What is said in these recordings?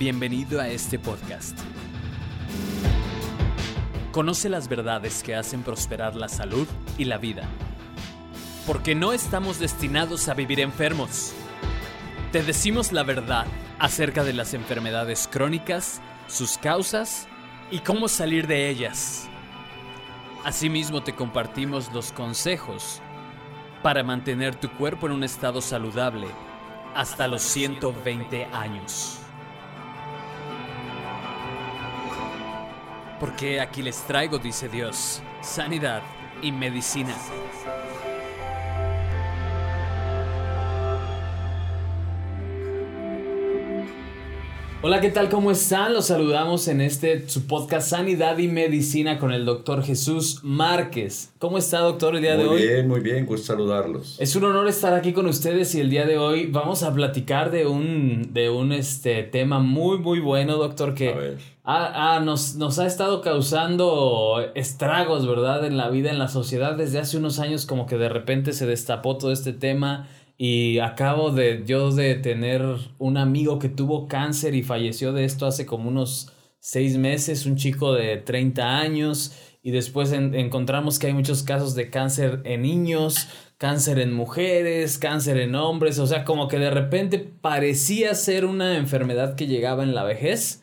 Bienvenido a este podcast. Conoce las verdades que hacen prosperar la salud y la vida. Porque no estamos destinados a vivir enfermos. Te decimos la verdad acerca de las enfermedades crónicas, sus causas y cómo salir de ellas. Asimismo te compartimos los consejos para mantener tu cuerpo en un estado saludable hasta los 120 años. Porque aquí les traigo, dice Dios, sanidad y medicina. Hola, ¿qué tal? ¿Cómo están? Los saludamos en este su podcast Sanidad y Medicina con el doctor Jesús Márquez. ¿Cómo está, doctor, el día de hoy? Muy bien, muy bien, gusto saludarlos. Es un honor estar aquí con ustedes y el día de hoy vamos a platicar de un, de un este, tema muy, muy bueno, doctor, que nos, nos ha estado causando estragos, ¿verdad? En la vida, en la sociedad. Desde hace unos años como que de repente se destapó todo este tema y acabo de yo de tener un amigo que tuvo cáncer y falleció de esto hace como unos seis meses, un chico de 30 años. Y después encontramos que hay muchos casos de cáncer en niños, cáncer en mujeres, cáncer en hombres. O sea, como que de repente parecía ser una enfermedad que llegaba en la vejez,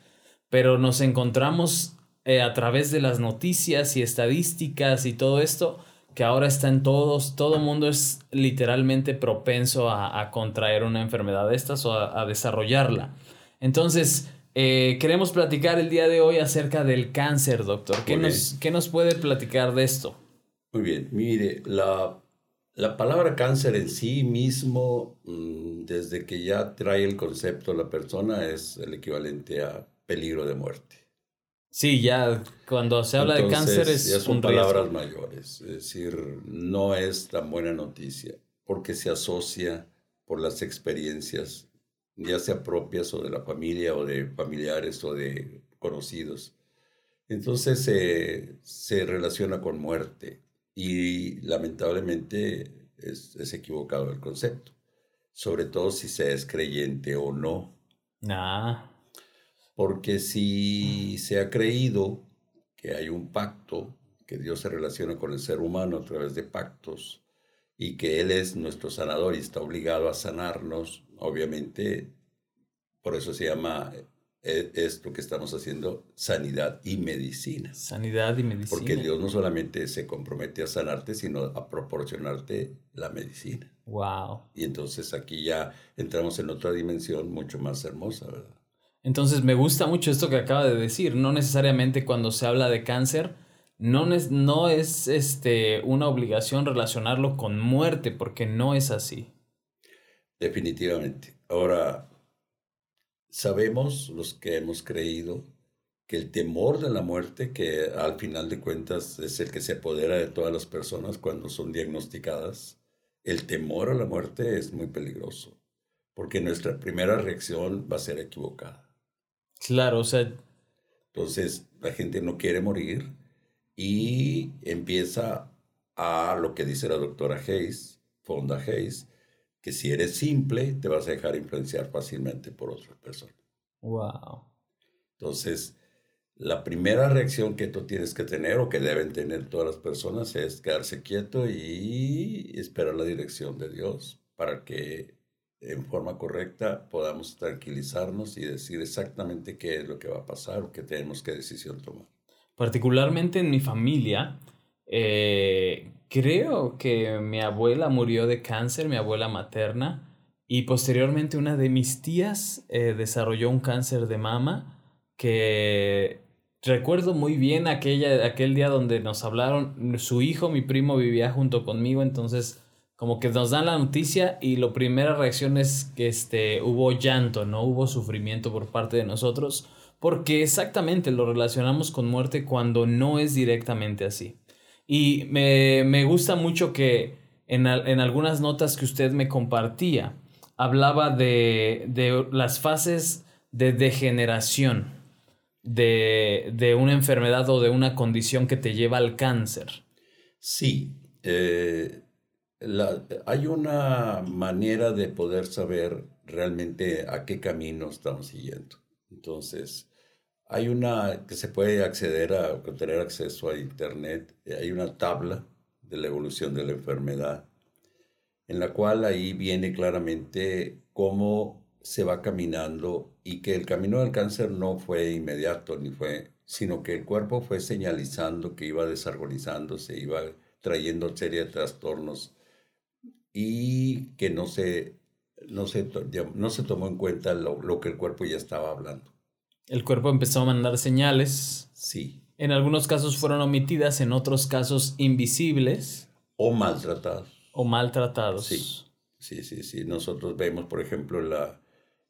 pero nos encontramos eh, a través de las noticias y estadísticas y todo esto que ahora está en todos, todo mundo es literalmente propenso a, contraer una enfermedad de estas o a, desarrollarla. Entonces, eh, queremos platicar el día de hoy acerca del cáncer, doctor. ¿Qué nos, ¿Qué nos, puede platicar de esto? Muy bien, mire, la, la palabra cáncer en sí mismo, mm, desde que ya trae el concepto la persona, es el equivalente a peligro de muerte. Sí, ya cuando se habla de cáncer es ya son palabras mayores, es decir, no es tan buena noticia porque se asocia por las experiencias, ya sea propias o de la familia o de familiares o de conocidos. Entonces se relaciona con muerte y lamentablemente es, es equivocado el concepto, sobre todo si se es creyente o no. Ah. Porque si se ha creído que hay un pacto, que Dios se relaciona con el ser humano a través de pactos y que Él es nuestro sanador y está obligado a sanarnos, obviamente, por eso se llama eh, esto que estamos haciendo sanidad y medicina. Sanidad y medicina. Porque Dios no solamente se compromete a sanarte, sino a proporcionarte la medicina. Wow. Y entonces aquí ya entramos en otra dimensión mucho más hermosa, ¿verdad? Entonces me gusta mucho esto que acaba de decir. No necesariamente cuando se habla de cáncer, no es, no es este, una obligación relacionarlo con muerte, porque no es así. Definitivamente. Ahora, sabemos los que hemos creído que el temor de la muerte, que al final de cuentas es el que se apodera de todas las personas cuando son diagnosticadas, el temor a la muerte es muy peligroso, porque nuestra primera reacción va a ser equivocada. Claro, o sea. Entonces la gente no quiere morir y empieza a lo que dice la doctora Hayes, Fonda Hayes, que si eres simple te vas a dejar influenciar fácilmente por otras personas. Wow. Entonces, la primera reacción que tú tienes que tener o que deben tener todas las personas es quedarse quieto y esperar la dirección de Dios para que en forma correcta podamos tranquilizarnos y decir exactamente qué es lo que va a pasar o qué tenemos que decisión tomar. Particularmente en mi familia, eh, creo que mi abuela murió de cáncer, mi abuela materna, y posteriormente una de mis tías eh, desarrolló un cáncer de mama que recuerdo muy bien aquella, aquel día donde nos hablaron, su hijo, mi primo vivía junto conmigo, entonces como que nos dan la noticia y la primera reacción es que este, hubo llanto, no hubo sufrimiento por parte de nosotros, porque exactamente lo relacionamos con muerte cuando no es directamente así. Y me, gusta mucho que en, algunas notas que usted me compartía, hablaba de, de las fases de degeneración de, de, una enfermedad o de una condición que te lleva al cáncer. Sí, eh, hay una manera de poder saber realmente a qué camino estamos siguiendo. Entonces, hay una que se puede acceder a, tener acceso a Internet, eh, hay una tabla de la evolución de la enfermedad, en la cual ahí viene claramente cómo se va caminando y que el camino del cáncer no fue inmediato, ni fue, sino que el cuerpo fue señalizando que iba desarmonizándose, iba trayendo serie de trastornos y que no se, no se, no se tomó en cuenta lo, lo que el cuerpo ya estaba hablando. El cuerpo empezó a mandar señales. Sí. En algunos casos fueron omitidas, en otros casos invisibles. O maltratados. O maltratados. Sí, sí, sí, sí. Nosotros vemos, por ejemplo, la,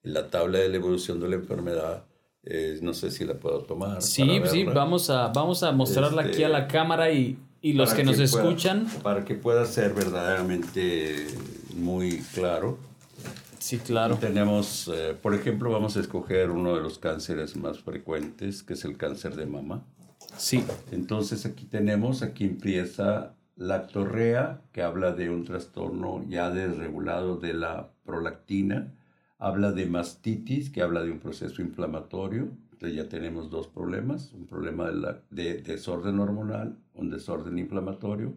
la tabla de la evolución de la enfermedad. Eh, no sé si la puedo tomar. Sí, sí, vamos a, vamos a mostrarla aquí a la este, cámara y, y los que, nos escuchan. Para que pueda ser verdaderamente muy claro. Sí, claro. tenemos, eh, por ejemplo, vamos a escoger uno de los cánceres más frecuentes, que es el cáncer de mama. Sí. Entonces aquí tenemos, aquí empieza la torrea, que habla de un trastorno ya desregulado de la prolactina. Habla de mastitis, que habla de un proceso inflamatorio. Entonces ya tenemos dos problemas, un problema de, de desorden hormonal, un desorden inflamatorio.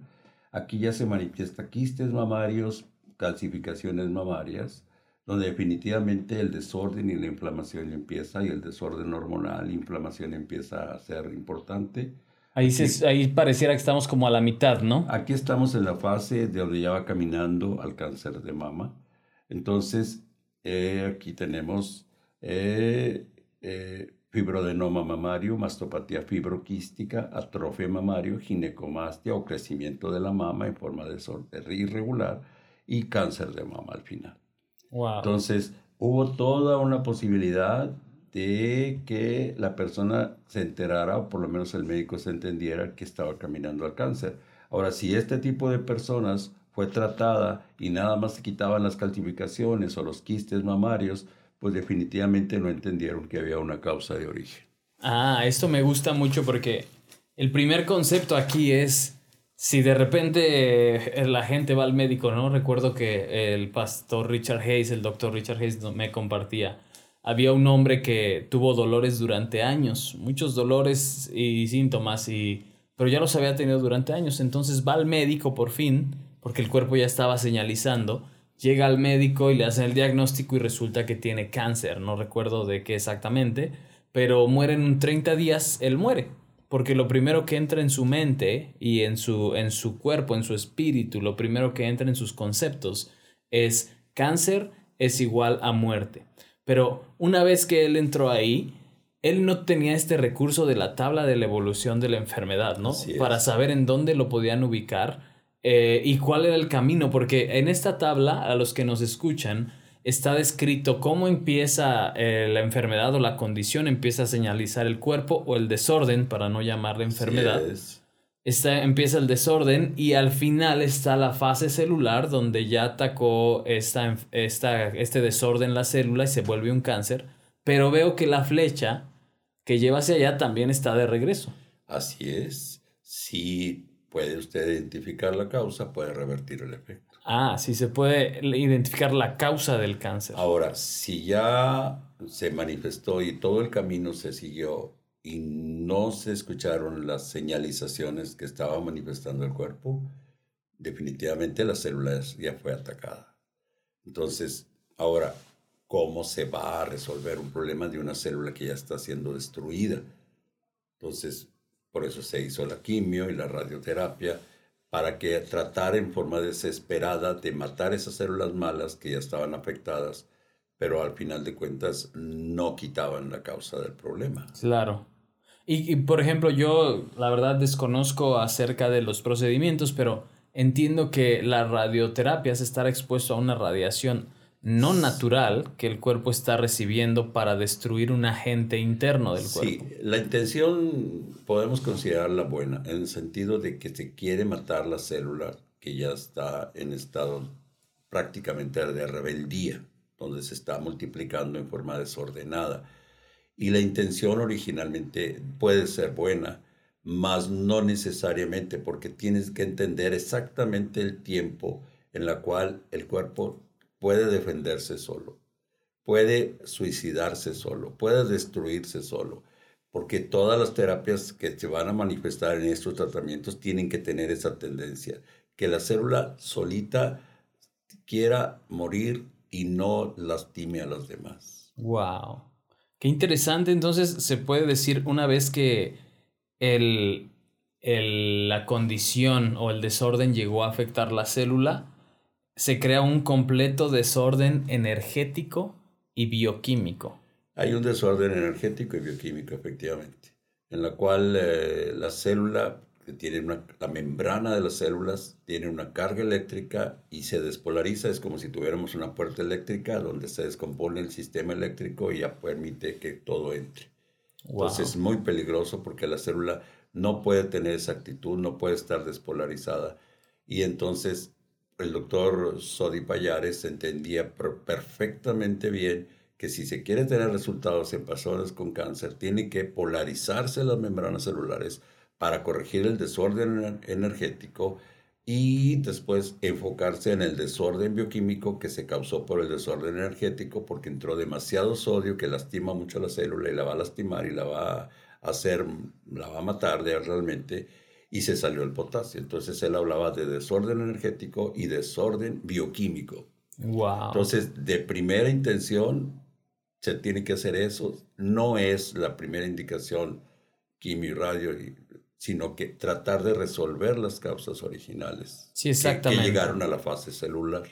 Aquí ya se manifiesta quistes mamarios, calcificaciones mamarias, donde definitivamente el desorden y la inflamación empieza y el desorden hormonal, inflamación empieza a ser importante. Ahí, se, ahí pareciera que estamos como a la mitad, ¿no? Aquí estamos en la fase de donde ya va caminando al cáncer de mama. Entonces, eh, aquí tenemos eh, eh, fibrodenoma mamario, mastopatía fibroquística, atrofia mamario, ginecomastia o crecimiento de la mama en forma de irregular y cáncer de mama al final. Entonces, hubo toda una posibilidad de que la persona se enterara, o por lo menos el médico se entendiera que estaba caminando al cáncer. Ahora, si este tipo de personas fue tratada y nada más se quitaban las calcificaciones o los quistes mamarios, pues definitivamente no entendieron que había una causa de origen. Ah, esto me gusta mucho porque el primer concepto aquí es si de repente eh, la gente va al médico, ¿no? Recuerdo que el pastor Richard Hayes, el doctor Richard Hayes me compartía, había un hombre que tuvo dolores durante años, muchos dolores y síntomas, y, pero ya los había tenido durante años, entonces va al médico por fin, porque el cuerpo ya estaba señalizando, llega al médico y le hacen el diagnóstico y resulta que tiene cáncer, no recuerdo de qué exactamente, pero muere en 30 días, él muere porque lo primero que entra en su mente y en su, en su cuerpo, en su espíritu, lo primero que entra en sus conceptos es cáncer es igual a muerte. Pero una vez que él entró ahí, él no tenía este recurso de la tabla de la evolución de la enfermedad, ¿no? Para saber en dónde lo podían ubicar eh, y cuál era el camino, porque en esta tabla, a los que nos escuchan, está descrito cómo empieza eh, la enfermedad o la condición, empieza a señalizar el cuerpo o el desorden, para no llamarle enfermedad. Está, empieza el desorden y al final está la fase celular donde ya atacó esta, esta, este desorden la célula y se vuelve un cáncer, pero veo que la flecha que lleva hacia allá también está de regreso. Así es. Si puede usted identificar la causa, puede revertir el efecto. Ah, sí se puede identificar la causa del cáncer. Ahora, si ya se manifestó y todo el camino se siguió y no se escucharon las señalizaciones que estaba manifestando el cuerpo, definitivamente la célula ya fue atacada. Entonces, ahora, ¿cómo se va a resolver un problema de una célula que ya está siendo destruida? Entonces, por eso se hizo la quimio y la radioterapia para que tratar en forma desesperada de matar esas células malas que ya estaban afectadas, pero al final de cuentas no quitaban la causa del problema. Claro. Y, y, por ejemplo, yo la verdad desconozco acerca de los procedimientos, pero entiendo que la radioterapia es estar expuesto a una radiación no natural que el cuerpo está recibiendo para destruir un agente interno del cuerpo. Sí, la intención podemos considerarla buena, en el sentido de que se quiere matar la célula que ya está en estado prácticamente de rebeldía, donde se está multiplicando en forma desordenada. Y la intención originalmente puede ser buena, mas no necesariamente, porque tienes que entender exactamente el tiempo en la cual el cuerpo puede defenderse solo. puede suicidarse solo, puede destruirse solo, porque todas las terapias que se van a manifestar en estos tratamientos tienen que tener esa tendencia, que la célula solita quiera morir y no lastime a los demás. Wow. Qué interesante. Entonces se puede decir una vez que el, la condición o el desorden llegó a afectar la célula, se crea un completo desorden energético y bioquímico. Hay un desorden energético y bioquímico, efectivamente, en la cual eh, la célula tiene una, la membrana de las células tiene una carga eléctrica y se despolariza, es como si tuviéramos una puerta eléctrica donde se descompone el sistema eléctrico y ya permite que todo entre. Entonces es muy peligroso porque la célula no puede tener esa actitud, no puede estar despolarizada. Y entonces el doctor Sodi Payares entendía perfectamente bien que si se quiere tener resultados en personas con cáncer, tiene que polarizarse las membranas celulares para corregir el desorden energético y después enfocarse en el desorden bioquímico que se causó por el desorden energético porque entró demasiado sodio que lastima mucho a la célula y la va a lastimar y la va a hacer, la va a matar realmente y se salió el potasio. Entonces él hablaba de desorden energético y desorden bioquímico. Wow. Entonces, de primera intención, se tiene que hacer eso. No es la primera indicación quimio y radio sino que tratar de resolver las causas originales sí, exactamente. Que, llegaron a la fase celular.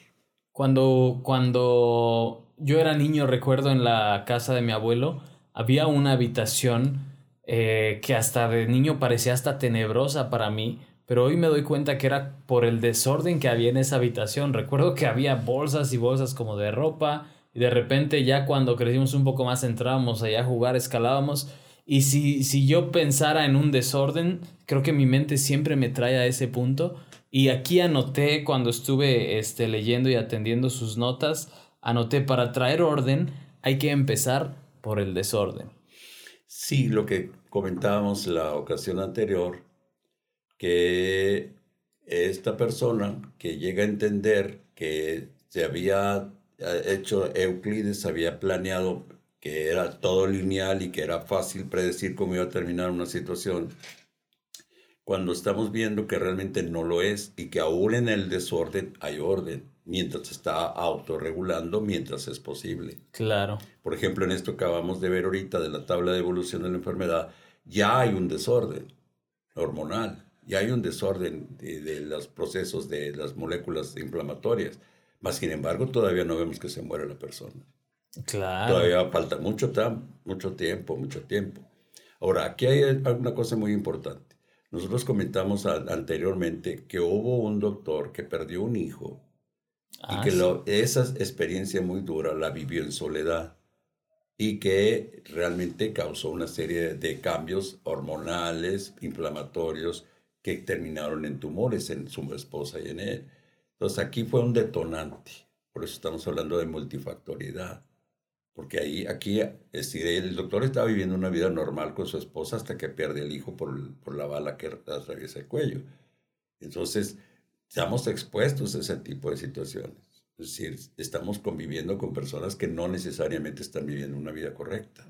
Cuando, cuando yo era niño, recuerdo en la casa de mi abuelo, había una habitación eh, que hasta de niño parecía hasta tenebrosa para mí, pero hoy me doy cuenta que era por el desorden que había en esa habitación. Recuerdo que había bolsas y bolsas como de ropa, y de repente ya cuando crecimos un poco más entrábamos allá a jugar, escalábamos y si, si yo pensara en un desorden, creo que mi mente siempre me trae a ese punto. Y aquí anoté cuando estuve este, leyendo y atendiendo sus notas, anoté para traer orden hay que empezar por el desorden. Sí, lo que comentábamos la ocasión anterior, que esta persona que llega a entender que se había eh, hecho Euclides, había planeado que era todo lineal y que era fácil predecir cómo iba a terminar una situación, cuando estamos viendo que realmente no lo es y que aún en el desorden hay orden, mientras se está autorregulando, mientras es posible. Claro. Por ejemplo, en esto que acabamos de ver ahorita de la tabla de evolución de la enfermedad, ya hay un desorden hormonal, ya hay un desorden de, de los procesos de las moléculas inflamatorias, mas sin embargo todavía no vemos que se muera la persona. Claro. Todavía falta mucho, mucho tiempo, mucho tiempo. Ahora, aquí hay una cosa muy importante. Nosotros comentamos anteriormente que hubo un doctor que perdió un hijo y ah, que esa experiencia muy dura la vivió en soledad y que realmente causó una serie de cambios hormonales, inflamatorios, que terminaron en tumores en su esposa y en él. Entonces aquí fue un detonante. Por eso estamos hablando de multifactoriedad. Porque ahí, aquí, es el doctor estaba viviendo una vida normal con su esposa hasta que pierde el hijo por, por la bala que atraviesa el cuello. Entonces, estamos expuestos a ese tipo de situaciones. Es decir, estamos conviviendo con personas que no necesariamente están viviendo una vida correcta.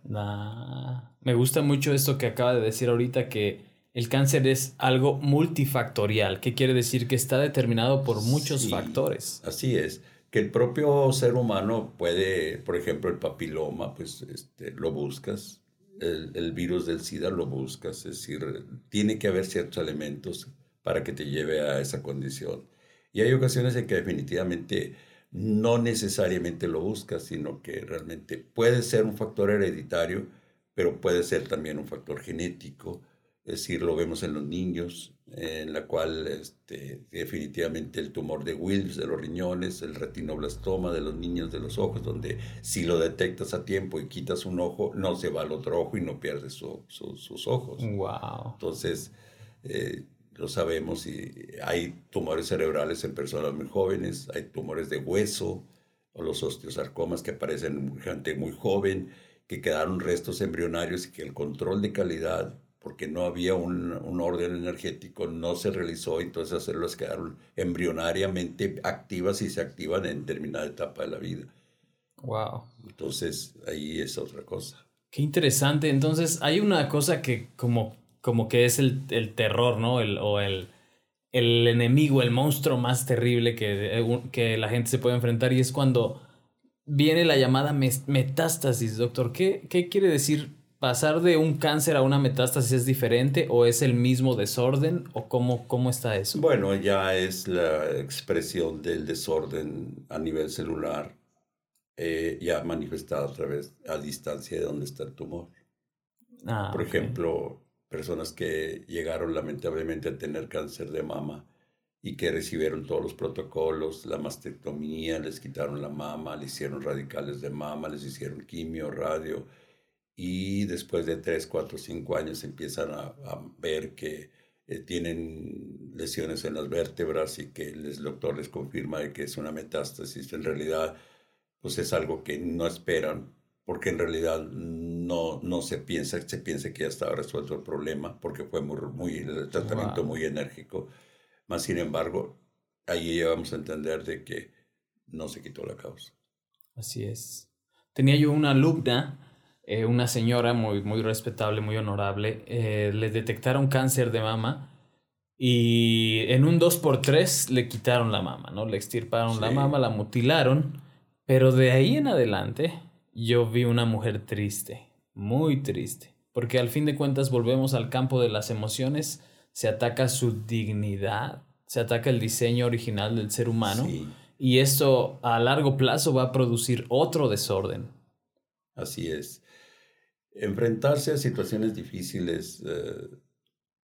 Me gusta mucho esto que acaba de decir ahorita, que el cáncer es algo multifactorial. ¿Qué quiere decir? Que está determinado por muchos factores. Así es que el propio ser humano puede, por ejemplo, el papiloma, pues este, lo buscas, el, el, virus del SIDA lo buscas, es decir, tiene que haber ciertos elementos para que te lleve a esa condición. Y hay ocasiones en que definitivamente no necesariamente lo buscas, sino que realmente puede ser un factor hereditario, pero puede ser también un factor genético, es decir, lo vemos en los niños, en la cual este, definitivamente el tumor de Wilms de los riñones, el retinoblastoma de los niños de los ojos, donde si lo detectas a tiempo y quitas un ojo, no se va al otro ojo y no pierdes sus ojos. Wow. Entonces, eh, lo sabemos y hay tumores cerebrales en personas muy jóvenes, hay tumores de hueso o los osteosarcomas que aparecen en gente muy joven, que quedaron restos embrionarios y que el control de calidad porque no había un, un, orden energético, no se realizó, entonces las células quedaron embrionariamente activas y se activan en determinada etapa de la vida. Wow. Entonces, ahí es otra cosa. Qué interesante. Entonces, hay una cosa que como, como que es el, terror, ¿no? El, o el, el enemigo, el monstruo más terrible que, que la gente se puede enfrentar y es cuando viene la llamada metástasis, doctor. ¿Qué, ¿Qué quiere decir pasar de un cáncer a una metástasis es diferente o es el mismo desorden o cómo, cómo está eso? Bueno, ya es la expresión del desorden a nivel celular eh, ya manifestado a través, a distancia de donde está el tumor. Ah, Por ejemplo, personas que llegaron lamentablemente a tener cáncer de mama y que recibieron todos los protocolos, la mastectomía, les quitaron la mama, le hicieron radicales de mama, les hicieron quimio, radio, y después de 3, 4, 5 años empiezan a, ver que eh, tienen lesiones en las vértebras y que el doctor les confirma que es una metástasis. En realidad, pues es algo que no esperan, porque en realidad no, no se piensa, se piensa que ya estaba resuelto el problema, porque fue muy, muy el tratamiento muy enérgico. Más sin embargo, ahí vamos a entender de que no se quitó la causa. Así es. Tenía yo una alumna eh, una señora muy, muy respetable, muy honorable, eh, le detectaron cáncer de mama y en un 2x3 le quitaron la mama, ¿no? Le extirparon la mama, la mutilaron, pero de ahí en adelante yo vi una mujer triste, muy triste, porque al fin de cuentas volvemos al campo de las emociones, se ataca su dignidad, se ataca el diseño original del ser humano y esto a largo plazo va a producir otro desorden. Así es enfrentarse a situaciones difíciles, eh,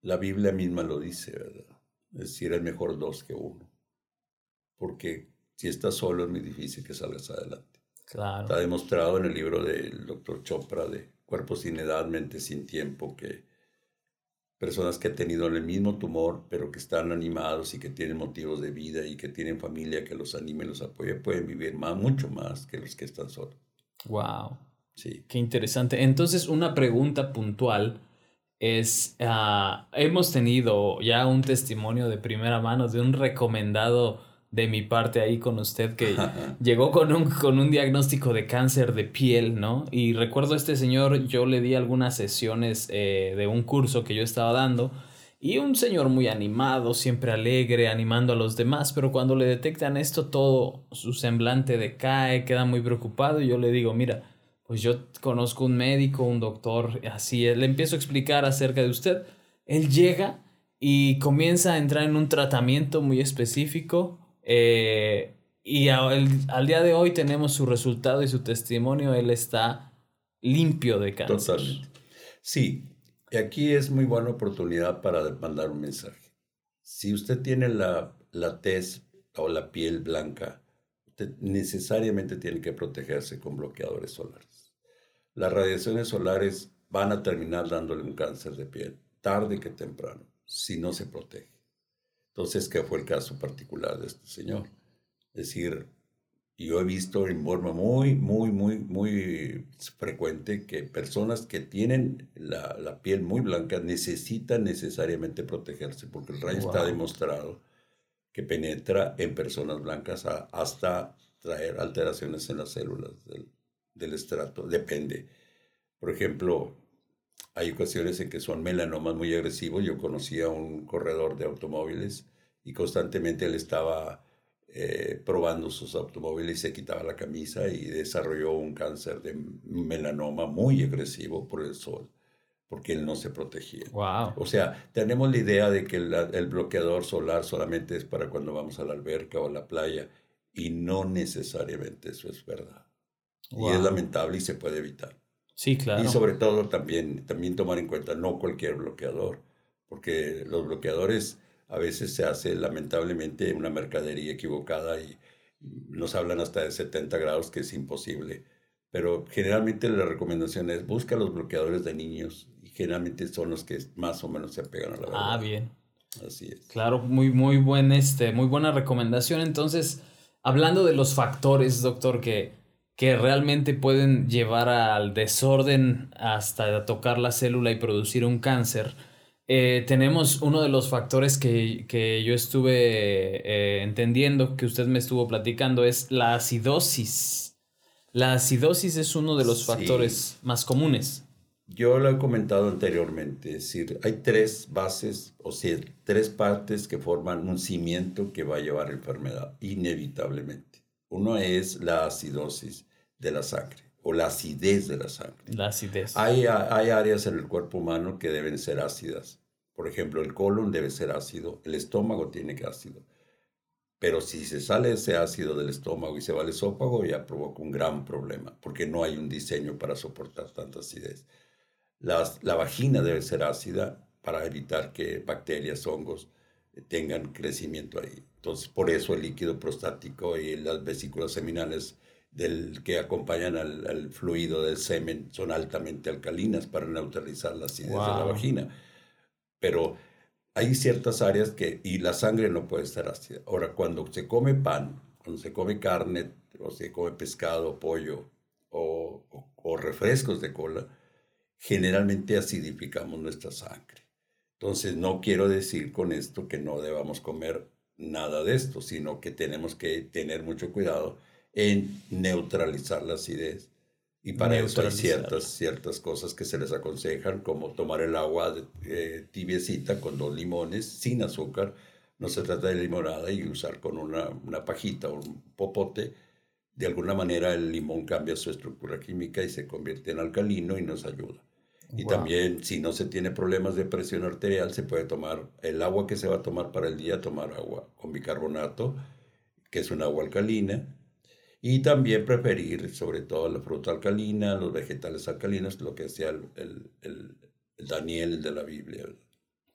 la Biblia misma lo dice, ¿verdad? Es decir, es mejor dos que uno. Porque si estás solo es muy difícil que salgas adelante. Claro. Está demostrado en el libro del doctor Chopra de Cuerpo sin edad, mente sin tiempo, que personas que han tenido el mismo tumor, pero que están animados y que tienen motivos de vida y que tienen familia que los anime, los apoye, pueden vivir más, mucho más que los que están solos. Wow. Sí. Qué interesante. Entonces, una pregunta puntual es, ah, hemos tenido ya un testimonio de primera mano de un recomendado de mi parte ahí con usted que llegó con un, con un diagnóstico de cáncer de piel, ¿no? Y recuerdo a este señor, yo le di algunas sesiones eh, de un curso que yo estaba dando y un señor muy animado, siempre alegre, animando a los demás, pero cuando le detectan esto todo, su semblante decae, queda muy preocupado y yo le digo, mira, pues yo conozco un médico, un doctor, así, le empiezo a explicar acerca de usted. Él llega y comienza a entrar en un tratamiento muy específico eh, y al, día de hoy tenemos su resultado y su testimonio, él está limpio de cáncer. Totalmente. Sí, aquí es muy buena oportunidad para mandar un mensaje. Si usted tiene la, la tez o la piel blanca, necesariamente tiene que protegerse con bloqueadores solares las radiaciones solares van a terminar dándole un cáncer de piel, tarde que temprano, si no se protege. Entonces, ¿qué fue el caso particular de este señor? Es decir, yo he visto en forma muy, muy, muy, muy frecuente que personas que tienen la, piel muy blanca necesitan necesariamente protegerse, porque el rayo está demostrado que penetra en personas blancas hasta traer alteraciones en las células del, del estrato, depende. Por ejemplo, hay ocasiones en que son melanomas muy agresivos. Yo conocí a un corredor de automóviles y constantemente él estaba eh, probando sus automóviles y se quitaba la camisa y desarrolló un cáncer de melanoma muy agresivo por el sol, porque él no se protegía. Wow. O sea, tenemos la idea de que el bloqueador solar solamente es para cuando vamos a la alberca o a la playa y no necesariamente eso es verdad. Y es lamentable y se puede evitar. Sí, claro. Y sobre todo también, también tomar en cuenta no cualquier bloqueador, porque los bloqueadores a veces se hace lamentablemente una mercadería equivocada y nos hablan hasta de 70 grados que es imposible. Pero generalmente la recomendación es busca los bloqueadores de niños y generalmente son los que más o menos se apegan a la verdad. Ah, bien. Así es. Claro, muy, muy, buen, este, muy buena recomendación. Entonces, hablando de los factores, doctor, que, que realmente pueden llevar al desorden hasta tocar la célula y producir un cáncer. Eh, tenemos uno de los factores que, yo estuve eh, entendiendo, que usted me estuvo platicando, es la acidosis. La acidosis es uno de los factores más comunes. Yo lo he comentado anteriormente, es decir, hay tres bases, o sea, tres partes que forman un cimiento que va a llevar a enfermedad, inevitablemente. Uno es la acidosis de la sangre o la acidez de la sangre. La acidez. Hay, hay áreas en el cuerpo humano que deben ser ácidas. Por ejemplo, el colon debe ser ácido, el estómago tiene que ácido. Pero si se sale ese ácido del estómago y se va al esófago, ya provoca un gran problema, porque no hay un diseño para soportar tanta acidez. La, la vagina debe ser ácida para evitar que bacterias, hongos eh, tengan crecimiento ahí. Entonces, por eso el líquido prostático y las vesículas seminales del, que acompañan al, fluido del semen son altamente alcalinas para neutralizar la acidez de la vagina. Pero hay ciertas áreas que, y la sangre no puede estar ácida. Ahora, cuando se come pan, cuando se come carne, o se come pescado, pollo o, o, refrescos de cola, generalmente acidificamos nuestra sangre. Entonces, no quiero decir con esto que no debamos comer nada de esto, sino que tenemos que tener mucho cuidado en neutralizar la acidez y para eso hay ciertas, ciertas cosas que se les aconsejan, como tomar el agua eh, tibiecita con dos limones sin azúcar. No se trata de limonada y usar con una, una pajita o un popote. De alguna manera el limón cambia su estructura química y se convierte en alcalino y nos ayuda. Y también, si no se tiene problemas de presión arterial, se puede tomar el agua que se va a tomar para el día, tomar agua con bicarbonato, que es un agua alcalina, y también preferir, sobre todo la fruta alcalina, los vegetales alcalinos, lo que decía el, el, Daniel de la Biblia.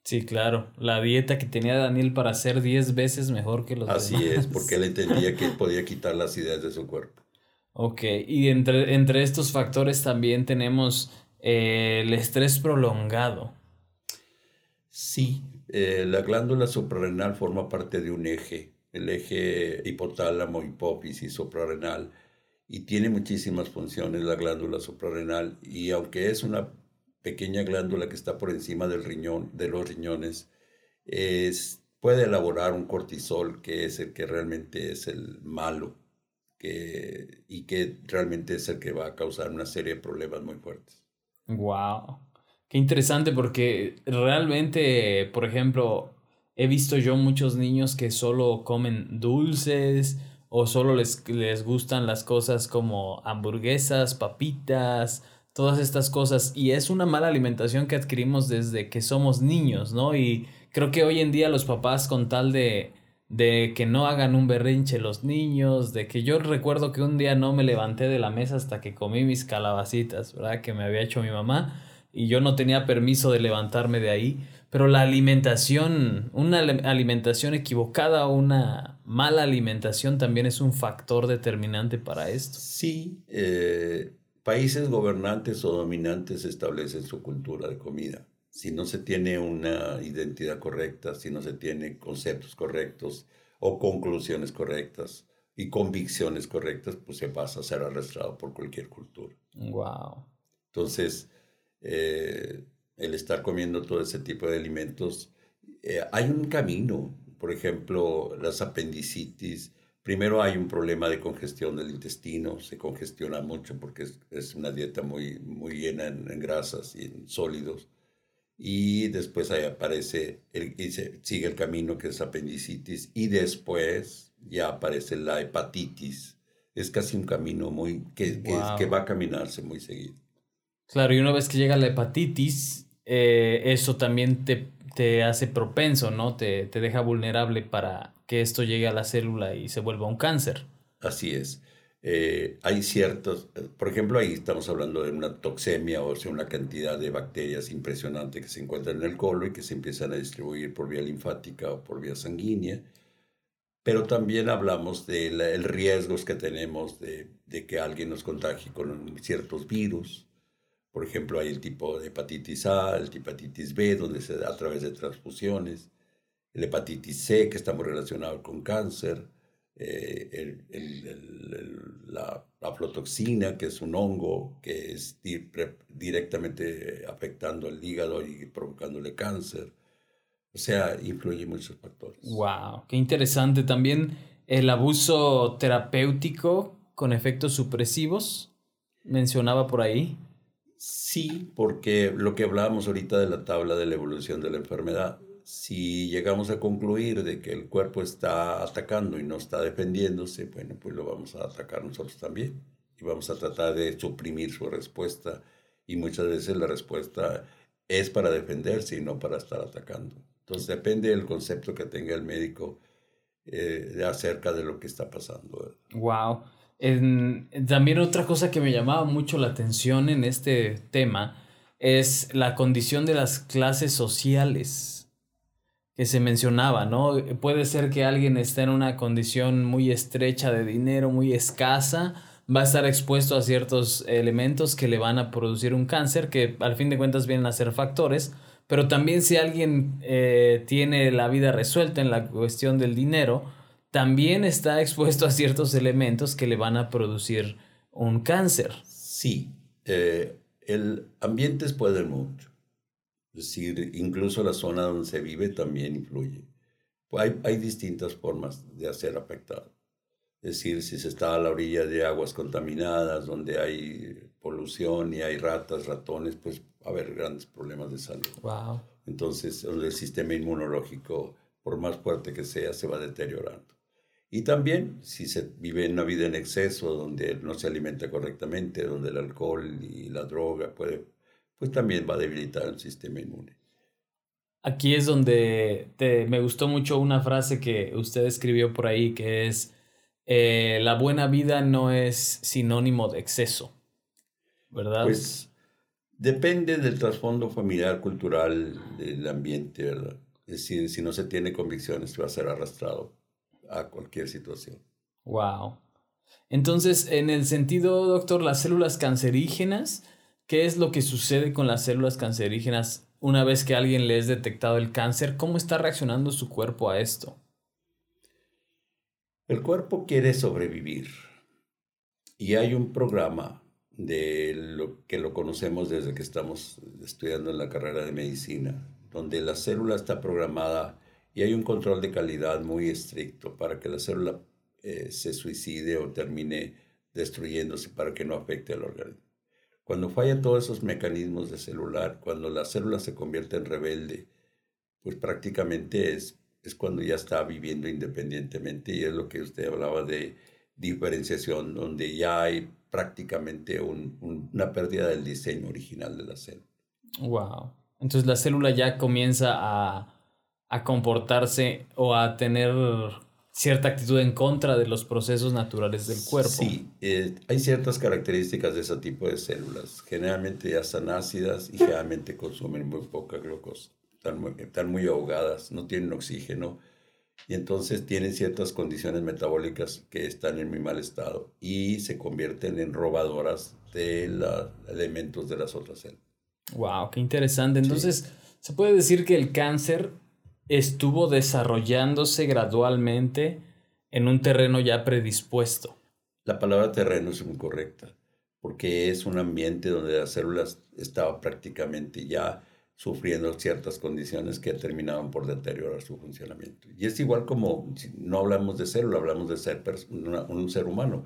Sí, claro. La dieta que tenía Daniel para ser 10 veces mejor que los Así es, porque él entendía que podía quitar las ideas de su cuerpo. Ok, y entre, entre estos factores también tenemos eh, el estrés prolongado. Sí, eh, la glándula suprarrenal forma parte de un eje el eje hipotálamo, hipófisis, suprarrenal, y tiene muchísimas funciones la glándula suprarrenal, y aunque es una pequeña glándula que está por encima del riñón, de los riñones, es, puede elaborar un cortisol que es el que realmente es el malo que, y que realmente es el que va a causar una serie de problemas muy fuertes. Wow. Qué interesante porque realmente, por ejemplo, He visto yo muchos niños que solo comen dulces o solo les, les gustan las cosas como hamburguesas, papitas, todas estas cosas. Y es una mala alimentación que adquirimos desde que somos niños, ¿no? Y creo que hoy en día los papás con tal de, de que no hagan un berrinche los niños, de que yo recuerdo que un día no me levanté de la mesa hasta que comí mis calabacitas, ¿verdad? Que me había hecho mi mamá y yo no tenía permiso de levantarme de ahí pero la alimentación, una alimentación equivocada o una mala alimentación también es un factor determinante para esto. Sí, eh, países gobernantes o dominantes establecen su cultura de comida. Si no se tiene una identidad correcta, si no se tiene conceptos correctos o conclusiones correctas y convicciones correctas, pues se pasa a ser arrastrado por cualquier cultura. Wow. Entonces, eh, el estar comiendo todo ese tipo de alimentos. Eh, hay un camino, por ejemplo, las apendicitis. Primero hay un problema de congestión del intestino, se congestiona mucho porque es, una dieta muy, muy llena en, grasas y en sólidos. Y después ahí aparece, el, y sigue el camino que es apendicitis y después ya aparece la hepatitis. Es casi un camino muy que, que va a caminarse muy seguido. Claro, y una vez que llega la hepatitis, eh, eso también te, te, hace propenso, ¿no? Te, te, deja vulnerable para que esto llegue a la célula y se vuelva un cáncer. Así es. Eh, hay ciertos, por ejemplo, ahí estamos hablando de una toxemia, o sea, una cantidad de bacterias impresionante que se encuentran en el colon y que se empiezan a distribuir por vía linfática o por vía sanguínea. Pero también hablamos de riesgos que tenemos de, de que alguien nos contagie con ciertos virus. Por ejemplo, hay el tipo de hepatitis A, el hepatitis B, donde a través de transfusiones, el hepatitis C, que está muy relacionado con cáncer, eh, la aflotoxina, que es un hongo que es directamente afectando el hígado y provocándole cáncer. O sea, influye muchos factores. ¡Wow! ¡Qué interesante! También el abuso terapéutico con efectos supresivos, mencionaba por ahí. Sí, porque lo que hablábamos ahorita de la tabla de la evolución de la enfermedad, si llegamos a concluir de que el cuerpo está atacando y no está defendiéndose, bueno, pues lo vamos a atacar nosotros también y vamos a tratar de suprimir su respuesta y muchas veces la respuesta es para defenderse y no para estar atacando. Entonces depende del concepto que tenga el médico eh, acerca de lo que está pasando. Wow. también otra cosa que me llamaba mucho la atención en este tema es la condición de las clases sociales que se mencionaba, ¿no? Puede ser que alguien esté en una condición muy estrecha de dinero, muy escasa, va a estar expuesto a ciertos elementos que le van a producir un cáncer, que al fin de cuentas vienen a ser factores, pero también si alguien eh, tiene la vida resuelta en la cuestión del dinero, también está expuesto a ciertos elementos que le van a producir un cáncer. Sí, eh, el ambiente puede mucho. Es decir, incluso la zona donde se vive también influye. Hay, hay distintas formas de hacer afectado. Es decir, si se está a la orilla de aguas contaminadas, donde hay polución y hay ratas, ratones, pues va a haber grandes problemas de salud. Wow. Entonces, el sistema inmunológico, por más fuerte que sea, se va deteriorando. Y también, si se vive una vida en exceso, donde no se alimenta correctamente, donde el alcohol y la droga puede, pues también va a debilitar el sistema inmune. Aquí es donde te, me gustó mucho una frase que usted escribió por ahí, que es eh, la buena vida no es sinónimo de exceso, ¿verdad? Pues depende del trasfondo familiar, cultural, del ambiente, ¿verdad? Es decir, si no se tiene convicciones, va a ser arrastrado a cualquier situación. Wow. Entonces, en el sentido, doctor, las células cancerígenas, ¿qué es lo que sucede con las células cancerígenas una vez que alguien le es detectado el cáncer? ¿Cómo está reaccionando su cuerpo a esto? El cuerpo quiere sobrevivir y hay un programa de lo que lo conocemos desde que estamos estudiando en la carrera de medicina, donde la célula está programada y hay un control de calidad muy estricto para que la célula eh, se suicide o termine destruyéndose para que no afecte al organismo. Cuando fallan todos esos mecanismos de celular, cuando la célula se convierte en rebelde, pues prácticamente es es cuando ya está viviendo independientemente y es lo que usted hablaba de diferenciación, donde ya hay prácticamente una pérdida del diseño original de la célula. Wow. Entonces la célula ya comienza a, comportarse o a tener cierta actitud en contra de los procesos naturales del cuerpo. Sí, eh, hay ciertas características de ese tipo de células. Generalmente ya están ácidas y generalmente consumen muy poca glucosa están muy, ahogadas, no tienen oxígeno y entonces tienen ciertas condiciones metabólicas que están en muy mal estado y se convierten en robadoras de los elementos de las otras células. Wow, qué interesante. Entonces, se puede decir que el cáncer estuvo desarrollándose gradualmente en un terreno ya predispuesto. La palabra terreno es muy correcta, porque es un ambiente donde las células estaban prácticamente ya sufriendo ciertas condiciones que terminaban por deteriorar su funcionamiento. Y es igual como, no hablamos de célula, hablamos de ser un ser humano.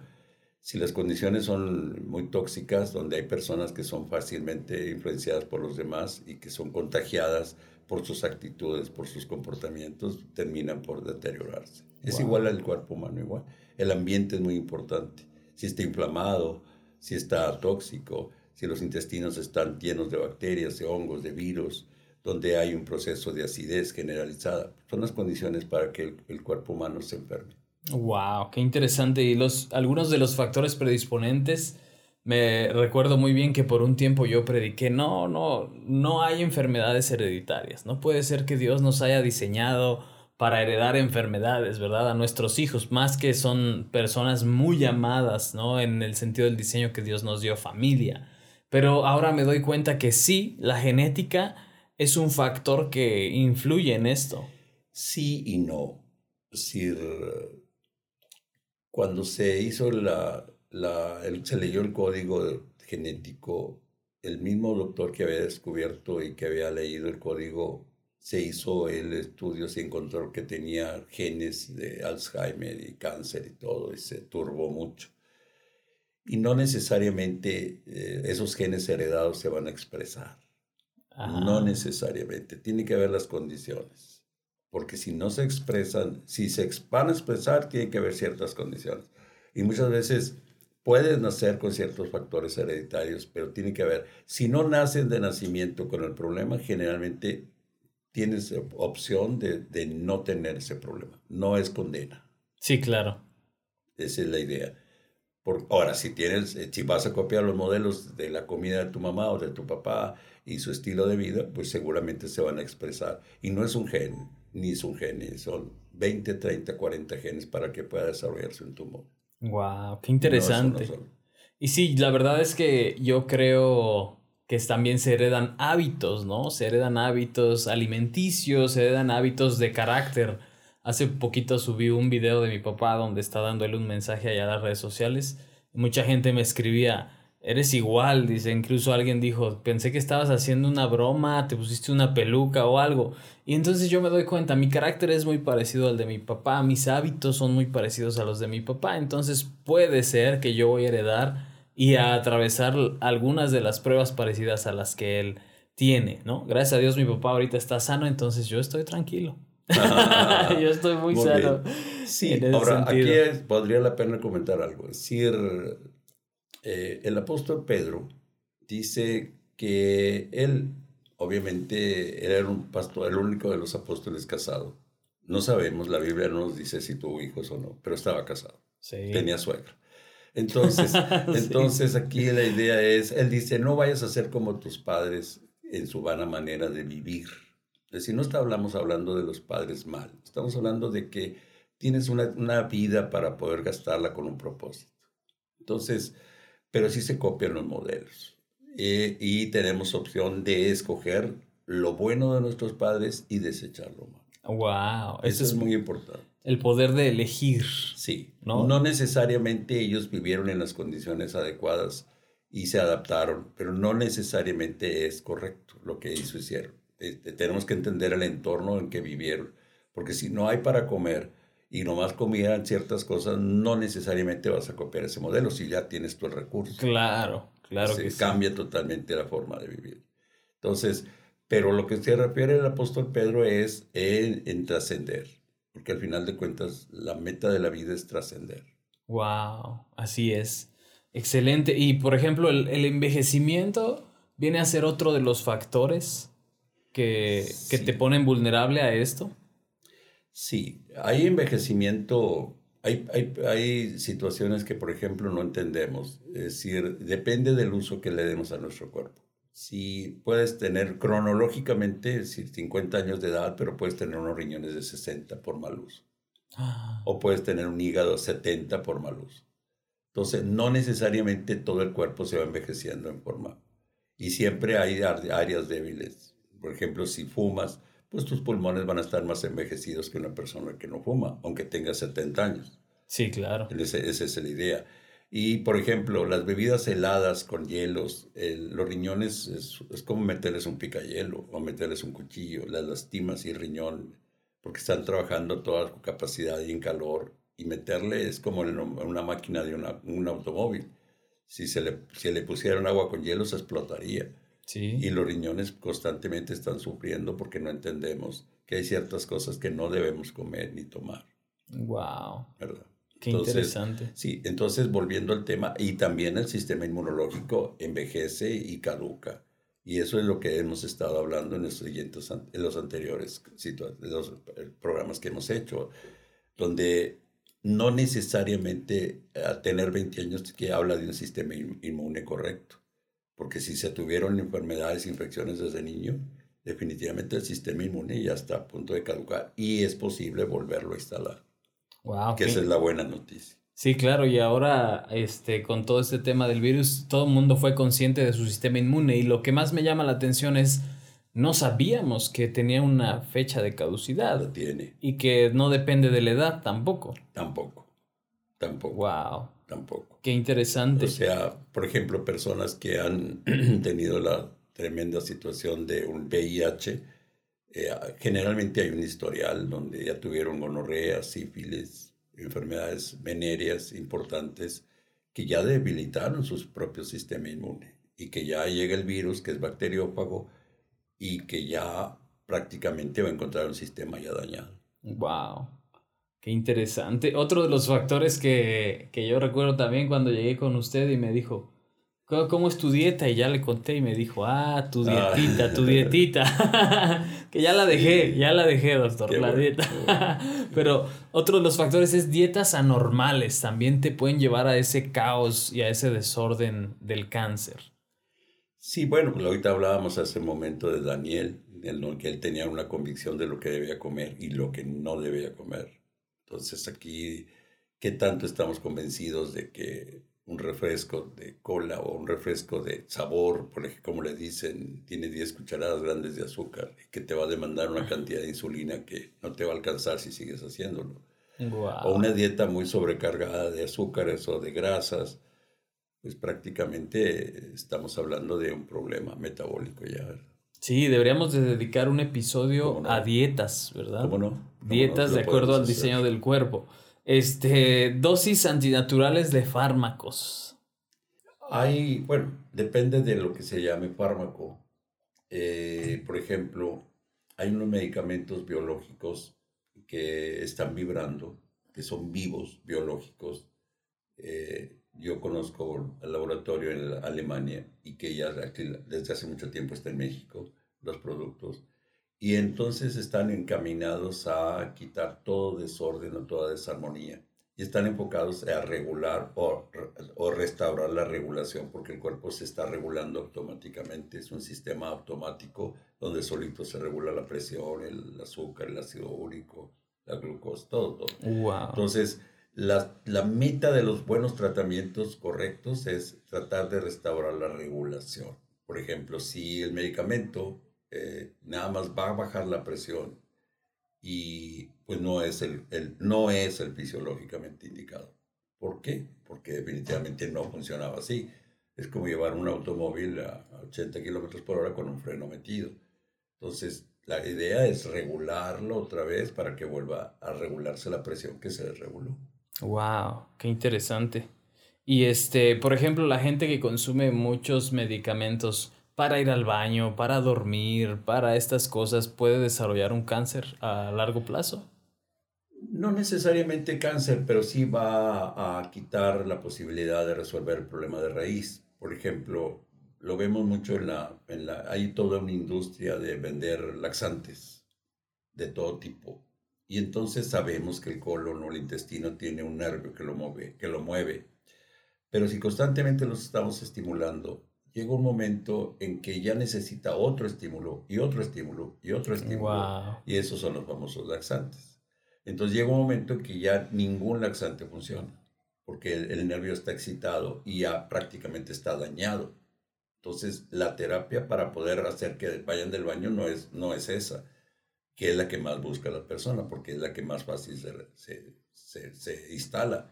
Si las condiciones son muy tóxicas, donde hay personas que son fácilmente influenciadas por los demás y que son contagiadas por sus actitudes, por sus comportamientos, terminan por deteriorarse. Es igual al cuerpo humano, igual. El ambiente es muy importante. Si está inflamado, si está tóxico, si los intestinos están llenos de bacterias, de hongos, de virus, donde hay un proceso de acidez generalizada. Son las condiciones para que el, cuerpo humano se enferme. Wow, qué interesante. Y los, algunos de los factores predisponentes, me recuerdo muy bien que por un tiempo yo prediqué, no, no, no hay enfermedades hereditarias. No puede ser que Dios nos haya diseñado para heredar enfermedades, ¿verdad? A nuestros hijos, más que son personas muy amadas, ¿no? En el sentido del diseño que Dios nos dio familia. Pero ahora me doy cuenta que sí, la genética es un factor que influye en esto. Sí y no. Es decir, cuando se hizo la, la se leyó el código genético, el mismo doctor que había descubierto y que había leído el código se hizo el estudio, se encontró que tenía genes de Alzheimer y cáncer y todo, y se turbó mucho. y no necesariamente eh, esos genes heredados se van a expresar. No necesariamente. Tiene que haber las condiciones. Porque si no se expresan, si se van a expresar, tiene que haber ciertas condiciones. Y muchas veces pueden nacer con ciertos factores hereditarios, pero tiene que haber. Si no nacen de nacimiento con el problema, generalmente tienes opción de, de no tener ese problema. No es condena. Sí, claro. Esa es la idea. Por, ahora, si tienes, eh, si vas a copiar los modelos de la comida de tu mamá o de tu papá y su estilo de vida, pues seguramente se van a expresar. Y no es un gen, ni es un gen, son 20, 30, 40 genes para que pueda desarrollarse un tumor. Wow, qué interesante. y sí, la verdad es que yo creo que también se heredan hábitos, ¿no? Se heredan hábitos alimenticios, se heredan hábitos de carácter Hace poquito subí un video de mi papá donde está dándole un mensaje allá a las redes sociales. mucha gente me escribía, eres igual, dice, incluso alguien dijo, pensé que estabas haciendo una broma, te pusiste una peluca o algo. Y entonces yo me doy cuenta, mi carácter es muy parecido al de mi papá, mis hábitos son muy parecidos a los de mi papá, entonces puede ser que yo voy a heredar y a atravesar algunas de las pruebas parecidas a las que él tiene, ¿no? Gracias a Dios mi papá ahorita está sano, entonces yo estoy tranquilo. Yo estoy muy, sano. Sí, ahora aquí podría la pena comentar algo. Es decir, eh, el apóstol Pedro dice que él, obviamente, era un pastor, el único de los apóstoles casado. No sabemos, la Biblia no nos dice si tuvo hijos o no, pero estaba casado. Tenía suegra. Entonces, entonces aquí la idea es, él dice, no vayas a ser como tus padres en su vana manera de vivir. Es decir, no hablamos hablando de los padres mal, estamos hablando de que tienes una, vida para poder gastarla con un propósito. Entonces, pero sí se copian los modelos. Eh, y tenemos opción de escoger lo bueno de nuestros padres y desechar lo malo. Wow, eso, es muy importante. El poder de elegir. Sí, ¿no? no necesariamente ellos vivieron en las condiciones adecuadas y se adaptaron, pero no necesariamente es correcto lo que ellos hicieron. Este, tenemos que entender el entorno en que vivieron, porque si no hay para comer y nomás comieran ciertas cosas, no necesariamente vas a copiar ese modelo si ya tienes tu recurso. Claro, claro. Se cambia totalmente la forma de vivir. Entonces, pero lo que se refiere el apóstol Pedro es en, trascender, porque al final de cuentas la meta de la vida es trascender. Wow, así es. Excelente. Y por ejemplo, el, el envejecimiento viene a ser otro de los factores que, te ponen vulnerable a esto? Sí, hay envejecimiento, hay, hay, situaciones que, por ejemplo, no entendemos. Es decir, depende del uso que le demos a nuestro cuerpo. Si puedes tener cronológicamente, es 50 años de edad, pero puedes tener unos riñones de 60 por mal uso. Ah. O puedes tener un hígado 70 por mal uso. Entonces, no necesariamente todo el cuerpo se va envejeciendo en forma. Y siempre hay áreas débiles por ejemplo, si fumas, pues tus pulmones van a estar más envejecidos que una persona que no fuma, aunque tenga 70 años. Sí, claro. esa es la idea. Y, por ejemplo, las bebidas heladas con hielos, los riñones es, como meterles un picayelo o meterles un cuchillo, las lastimas y el riñón, porque están trabajando toda su capacidad y en calor. Y meterle es como en una máquina de un automóvil. Si se, le, si le pusieran agua con hielo, se explotaría. Y los riñones constantemente están sufriendo porque no entendemos que hay ciertas cosas que no debemos comer ni tomar. Wow. ¿Verdad? Qué interesante. Sí, entonces volviendo al tema, y también el sistema inmunológico envejece y caduca. Y eso es lo que hemos estado hablando en los, siguientes, en los anteriores los eh, programas que hemos hecho, donde no necesariamente a tener 20 años que habla de un sistema inmune correcto porque si se tuvieron enfermedades, infecciones desde niño, definitivamente el sistema inmune ya está a punto de caducar y es posible volverlo a instalar. Wow, que esa es la buena noticia. Sí, claro, y ahora este, con todo este tema del virus, todo el mundo fue consciente de su sistema inmune y lo que más me llama la atención es, no sabíamos que tenía una fecha de caducidad. Lo tiene. Y que no depende de la edad tampoco. Tampoco, tampoco. Wow tampoco. Qué interesante. O sea, por ejemplo, personas que han tenido la tremenda situación de un VIH, eh, generalmente hay un historial donde ya tuvieron gonorrea, sífilis, enfermedades venéreas importantes que ya debilitaron su propio sistema inmune y que ya llega el virus que es bacteriófago y que ya prácticamente va a encontrar un sistema ya dañado. Wow. Qué interesante. Otro de los factores que, que yo recuerdo también cuando llegué con usted y me dijo, ¿Cómo es tu dieta? Y ya le conté y me dijo, ah, tu ah. dietita, tu dietita. que ya la dejé, ya la dejé, doctor, la dieta. Pero otro de los factores es dietas anormales. También te pueden llevar a ese caos y a ese desorden del cáncer. Sí, bueno, pues ahorita hablábamos hace un momento de Daniel, en lo que él tenía una convicción de lo que debía comer y lo que no debía comer. Entonces aquí, ¿qué tanto estamos convencidos de que un refresco de cola o un refresco de sabor, por ejemplo, como le dicen, tiene 10 cucharadas grandes de azúcar y que te va a demandar una cantidad de insulina que no te va a alcanzar si sigues haciéndolo. O una dieta muy sobrecargada de azúcares o de grasas, pues prácticamente estamos hablando de un problema metabólico ya. Sí, deberíamos de dedicar un episodio a dietas, ¿verdad? ¿Cómo no? dietas de acuerdo al diseño del cuerpo. Este, dosis antinaturales de fármacos. Hay, bueno, depende de lo que se llame fármaco. Eh, por ejemplo, hay unos medicamentos biológicos que están vibrando, que son vivos biológicos. Eh, yo conozco el laboratorio en Alemania y que ya desde hace mucho tiempo está en México, los productos y entonces están encaminados a quitar todo desorden o toda desarmonía y están enfocados a regular o, o, restaurar la regulación porque el cuerpo se está regulando automáticamente, es un sistema automático donde solito se regula la presión, el azúcar, el ácido úrico, la glucosa, todo. todo. Entonces, la, la meta de los buenos tratamientos correctos es tratar de restaurar la regulación. Por ejemplo, si el medicamento eh, nada más va a bajar la presión y pues no es el, el, no es el fisiológicamente indicado. ¿Por qué? Porque definitivamente no funcionaba así. Es como llevar un automóvil a 80 kilómetros por hora con un freno metido. Entonces, la idea es regularlo otra vez para que vuelva a regularse la presión que se desreguló. Wow, qué interesante. Y este, por ejemplo, la gente que consume muchos medicamentos, para ir al baño, para dormir, para estas cosas, puede desarrollar un cáncer a largo plazo? No necesariamente cáncer, pero sí va a quitar la posibilidad de resolver el problema de raíz. Por ejemplo, lo vemos mucho en la, en la... Hay toda una industria de vender laxantes de todo tipo. Y entonces sabemos que el colon o el intestino tiene un nervio que lo mueve. Que lo mueve. Pero si constantemente los estamos estimulando, llega un momento en que ya necesita otro estímulo y otro estímulo y otro estímulo. Y esos son los famosos laxantes. Entonces llega un momento en que ya ningún laxante funciona, porque el, nervio está excitado y ya prácticamente está dañado. Entonces la terapia para poder hacer que vayan del baño no es, no es esa, que es la que más busca la persona, porque es la que más fácil se, se, se instala,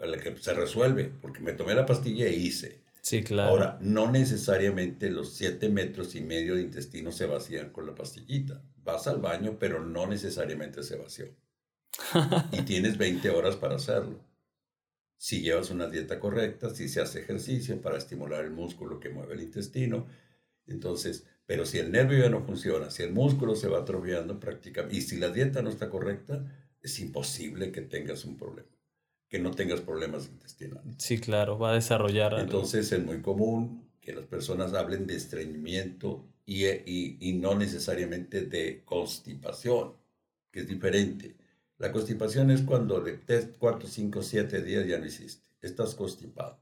la que se resuelve, porque me tomé la pastilla e hice Sí, claro. Ahora, no necesariamente los siete metros y medio de intestino se vacían con la pastillita. Vas al baño, pero no necesariamente se vació. y tienes 20 horas para hacerlo. Si llevas una dieta correcta, si se hace ejercicio para estimular el músculo que mueve el intestino, entonces, pero si el nervio ya no funciona, si el músculo se va atrofiando prácticamente, y si la dieta no está correcta, es imposible que tengas un problema que no tengas problemas intestinales. Sí, claro, va a desarrollar. Entonces es muy común que las personas hablen de estreñimiento y, y, y, no necesariamente de constipación, que es diferente. La constipación es cuando de 3, 4, 5, 7 días ya no hiciste, estás constipado.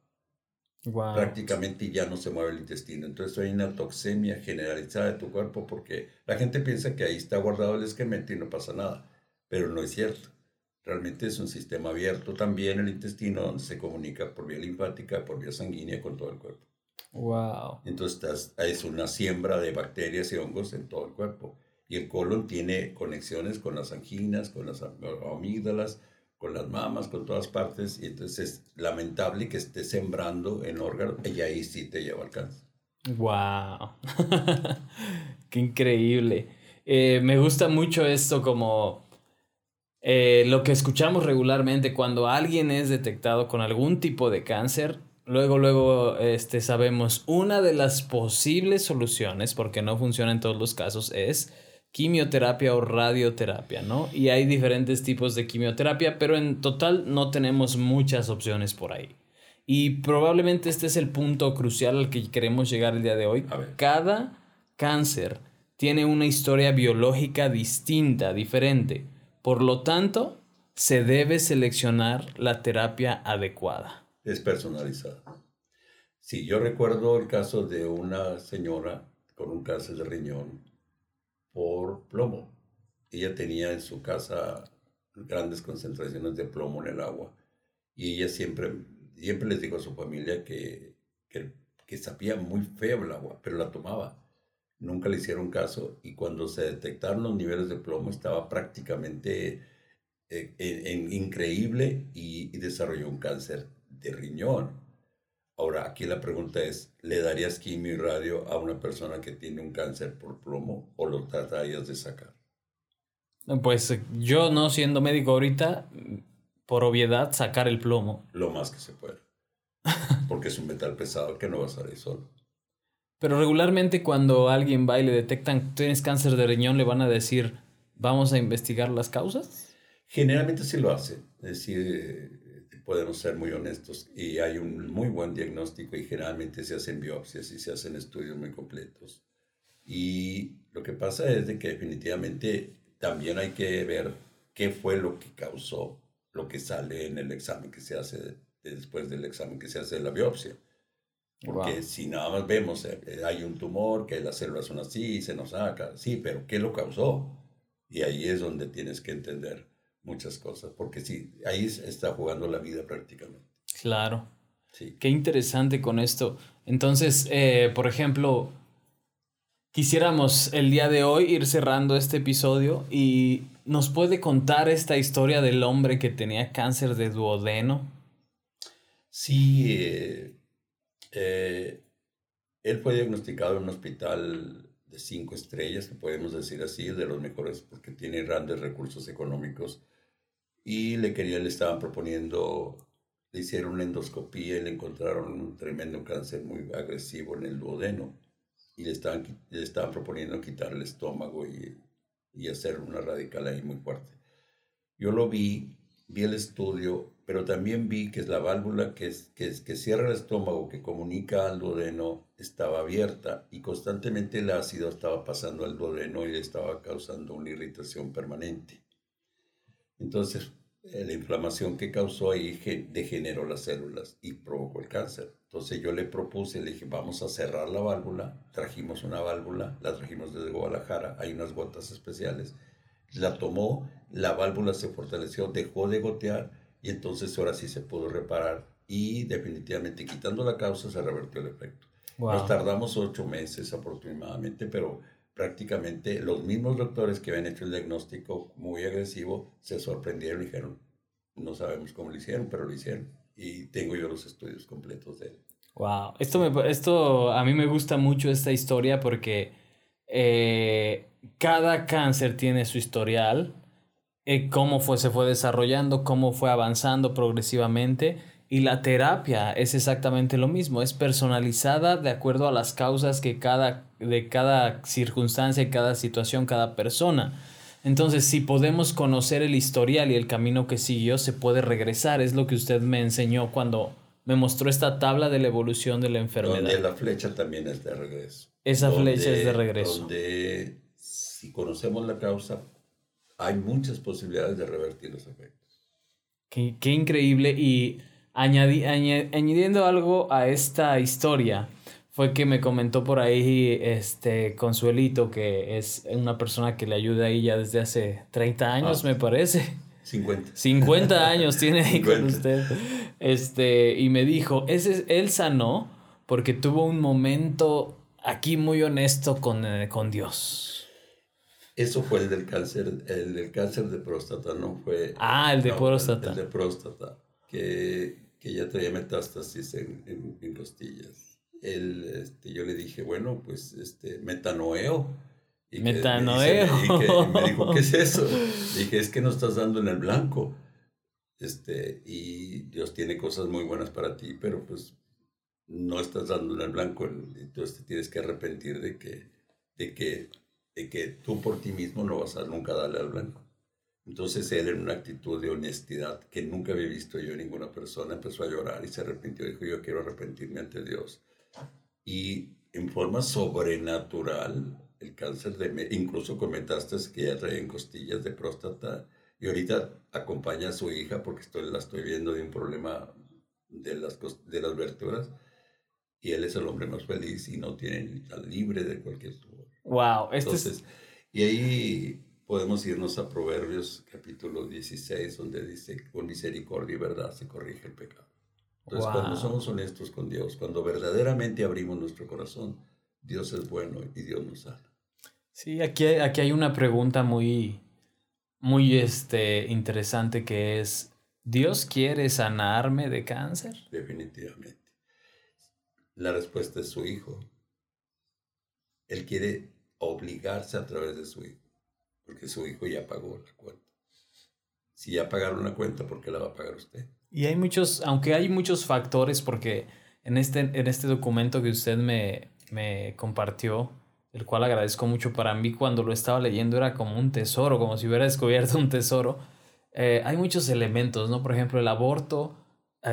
Wow. Prácticamente ya no se mueve el intestino. Entonces hay una toxemia generalizada de tu cuerpo porque la gente piensa que ahí está guardado el excremento y no pasa nada, pero no es cierto Realmente es un sistema abierto también el intestino donde se comunica por vía linfática, por vía sanguínea con todo el cuerpo. Wow. Entonces es una siembra de bacterias y hongos en todo el cuerpo. Y el colon tiene conexiones con las anginas, con las amígdalas, con las mamas, con todas partes. Y entonces es lamentable que esté sembrando en órganos y ahí sí te lleva al cáncer. ¡Wow! ¡Qué increíble! Eh, me gusta mucho esto como eh, lo que escuchamos regularmente cuando alguien es detectado con algún tipo de cáncer, luego, luego este, sabemos una de las posibles soluciones, porque no funciona en todos los casos, es quimioterapia o radioterapia, ¿no? Y hay diferentes tipos de quimioterapia, pero en total no tenemos muchas opciones por ahí. Y probablemente este es el punto crucial al que queremos llegar el día de hoy. Cada cáncer tiene una historia biológica distinta, diferente. Por lo tanto, se debe seleccionar la terapia adecuada. Es personalizada. Sí, yo recuerdo el caso de una señora con un cáncer de riñón por plomo. Ella tenía en su casa grandes concentraciones de plomo en el agua y ella siempre, siempre les dijo a su familia que, que, que sabía muy feo el agua, pero la tomaba. Nunca le hicieron caso y cuando se detectaron los niveles de plomo estaba prácticamente eh, en, increíble y, y desarrolló un cáncer de riñón. Ahora, aquí la pregunta es, ¿le darías quimio y radio a una persona que tiene un cáncer por plomo o lo tratarías de sacar? Pues yo no siendo médico ahorita, por obviedad, sacar el plomo. Lo más que se puede. Porque es un metal pesado que no va a salir solo. Pero regularmente cuando alguien va y le detectan tienes cáncer de riñón, le van a decir, vamos a investigar las causas. Generalmente sí lo hace. Es decir, podemos ser muy honestos y hay un muy buen diagnóstico y generalmente se hacen biopsias y se hacen estudios muy completos. Y lo que pasa es de que definitivamente también hay que ver qué fue lo que causó lo que sale en el examen que se hace después del examen que se hace de la biopsia. Porque si nada más vemos, eh, eh, hay un tumor, que las células son así, se nos saca, sí, pero ¿qué lo causó? Y ahí es donde tienes que entender muchas cosas, porque sí, ahí está jugando la vida prácticamente. Claro. Sí. Qué interesante con esto. Entonces, eh, por ejemplo, quisiéramos el día de hoy ir cerrando este episodio y nos puede contar esta historia del hombre que tenía cáncer de duodeno. Sí, eh, eh, él fue diagnosticado en un hospital de cinco estrellas, que podemos decir así, de los mejores porque tiene grandes recursos económicos y le querían, le estaban proponiendo, le hicieron una endoscopía y le encontraron un tremendo cáncer muy agresivo en el duodeno y le estaban, le estaban proponiendo quitar el estómago y, y hacer una radical ahí muy fuerte. Yo lo vi, vi el estudio, pero también vi que es la válvula que, es, que, es, que cierra el estómago, que comunica al duodeno, estaba abierta y constantemente el ácido estaba pasando al duodeno y le estaba causando una irritación permanente. Entonces, eh, la inflamación que causó ahí degeneró las células y provocó el cáncer. Entonces yo le propuse, le dije, vamos a cerrar la válvula. Trajimos una válvula, la trajimos desde Guadalajara, hay unas gotas especiales. La tomó, la válvula se fortaleció, dejó de gotear y entonces ahora sí se pudo reparar y definitivamente quitando la causa se revertió el efecto. Nos tardamos ocho meses aproximadamente, pero prácticamente los mismos doctores que habían hecho el diagnóstico muy agresivo se sorprendieron y dijeron, no sabemos cómo lo hicieron, pero lo hicieron. Y tengo yo los estudios completos de él. Wow, esto, me, esto a mí me gusta mucho esta historia porque eh, cada cáncer tiene su historial, eh, cómo fue, se fue desarrollando, cómo fue avanzando progresivamente y la terapia es exactamente lo mismo, es personalizada de acuerdo a las causas que cada, de cada circunstancia, cada situación, cada persona. Entonces, si podemos conocer el historial y el camino que siguió, se puede regresar. Es lo que usted me enseñó cuando me mostró esta tabla de la evolución de la enfermedad. Donde la flecha también es de regreso. Esa flecha es de regreso. Donde, si conocemos la causa, hay muchas posibilidades de revertir los efectos. Qué, qué increíble. Y añadiendo algo a esta historia, fue que me comentó por ahí este Consuelito, que es una persona que le ayuda ahí ya desde hace 30 años, ah, me parece. 50. 50 años tiene ahí con usted. Este, y me dijo, ese, él sanó porque tuvo un momento aquí muy honesto con, eh, con Dios. Eso fue el del cáncer, el del cáncer de próstata, no fue. Ah, el de próstata. El, de próstata, que, que ya traía metástasis en, en, en costillas. Él, este, yo le dije, bueno, pues este, metanoeo. Y Metanoeo. me dijo, ¿qué es eso? dije, es que no estás dando en el blanco. Este, y Dios tiene cosas muy buenas para ti, pero pues no estás dando en el blanco. Entonces te tienes que arrepentir de que, de que, de que tú por ti mismo no vas a nunca darle al blanco. Entonces él en una actitud de honestidad que nunca había visto yo en ninguna persona empezó a llorar y se arrepintió. Dijo, yo quiero arrepentirme ante Dios. Y en forma sobrenatural, el cáncer de... Incluso comentaste que ella traía en costillas de próstata y ahorita acompaña a su hija porque estoy, la estoy viendo de un problema de las, de las vértebras y él es el hombre más feliz y no tiene está libre de cualquier tumor. Wow, Entonces, y ahí podemos irnos a Proverbios capítulo 16, donde dice, con misericordia y verdad se corrige el pecado. Entonces, cuando somos honestos con Dios, cuando verdaderamente abrimos nuestro corazón, Dios es bueno y Dios nos sana. Sí, aquí, aquí hay una pregunta muy, muy este, interesante que es, ¿Dios quiere sanarme de cáncer? Definitivamente. La respuesta es su hijo. Él quiere obligarse a través de su hijo porque su hijo ya pagó la cuenta. Si ya pagaron la cuenta, ¿por qué la va a pagar usted? Y hay muchos, aunque hay muchos factores, porque en este, en este documento que usted me, me compartió, el cual agradezco mucho para mí cuando lo estaba leyendo, era como un tesoro, como si hubiera descubierto un tesoro. Eh, hay muchos elementos, ¿no? Por ejemplo, el aborto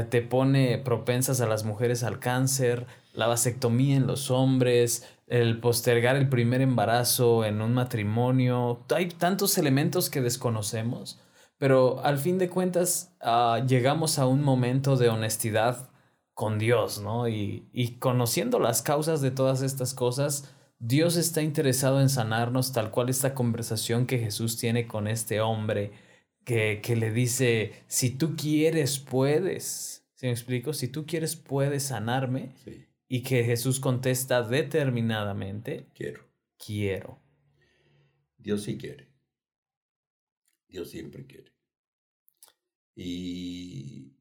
te pone propensas a las mujeres al cáncer, la vasectomía en los hombres, el postergar el primer embarazo en un matrimonio. Hay tantos elementos que desconocemos, pero al fin de cuentas ah, llegamos a un momento de honestidad con Dios, ¿no? Y, y conociendo las causas de todas estas cosas, Dios está interesado en sanarnos tal cual esta conversación que Jesús tiene con este hombre que, que le dice, si tú quieres, puedes. ¿Sí me explico? Si tú quieres, puedes sanarme. Sí. Y que Jesús contesta determinadamente, quiero. Quiero. Dios sí quiere. Dios siempre quiere. Y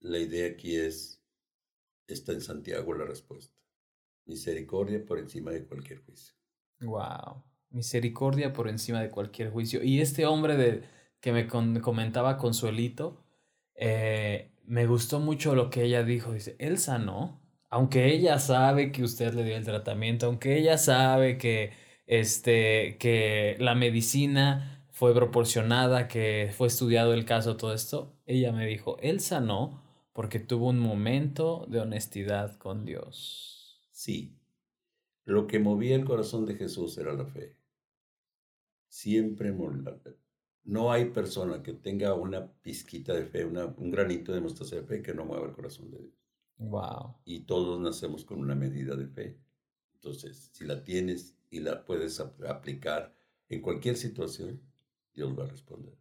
la idea aquí es, está en Santiago la respuesta. Misericordia por encima de cualquier juicio. Wow. Misericordia por encima de cualquier juicio. Y este hombre de, que me comentaba Consuelito, eh, me gustó mucho lo que ella dijo. Dice, él sanó aunque ella sabe que usted le dio el tratamiento, aunque ella sabe que, este, que la medicina fue proporcionada, que fue estudiado el caso, todo esto, ella me dijo, él sanó porque tuvo un momento de honestidad con Dios. Sí, lo que movía el corazón de Jesús era la fe. Siempre no hay persona que tenga una pizquita de fe, una, un granito de mostaza de fe que no mueva el corazón de Dios. Wow. Y todos nacemos con una medida de fe. Entonces, si la tienes y la puedes aplicar en cualquier situación, Dios va a responder.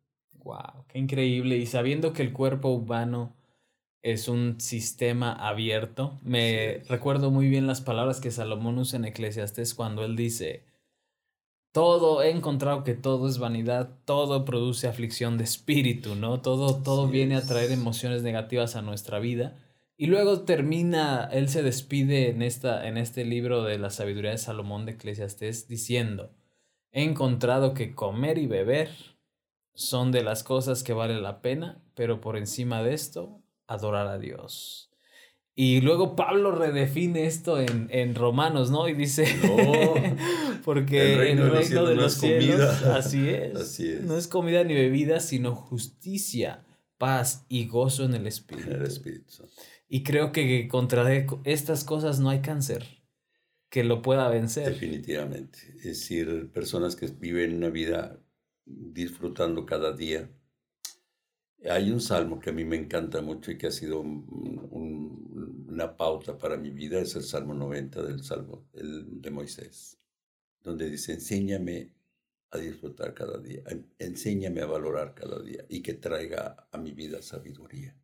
Wow, qué increíble. Y sabiendo que el cuerpo humano es un sistema abierto, me recuerdo muy bien las palabras que Salomón usa en Eclesiastes cuando él dice, todo, he encontrado que todo es vanidad, todo produce aflicción de espíritu, ¿no? Todo, todo viene a traer emociones negativas a nuestra vida. Y luego termina, él se despide en, esta, en este libro de la sabiduría de Salomón de Eclesiastés diciendo, he encontrado que comer y beber son de las cosas que vale la pena, pero por encima de esto, adorar a Dios. Y luego Pablo redefine esto en, en Romanos, ¿no? Y dice, no, porque el reino, de los, cielos, así es, así es, no es comida ni bebida, sino justicia, paz y gozo en el Espíritu. En el Espíritu. Y creo que contra estas cosas no hay cáncer que lo pueda vencer. Definitivamente. Es decir, personas que viven una vida disfrutando cada día. Hay un salmo que a mí me encanta mucho y que ha sido una pauta para mi vida, es el Salmo 90 del Salmo de Moisés, donde dice, enséñame a disfrutar cada día, enséñame a valorar cada día y que traiga a mi vida sabiduría.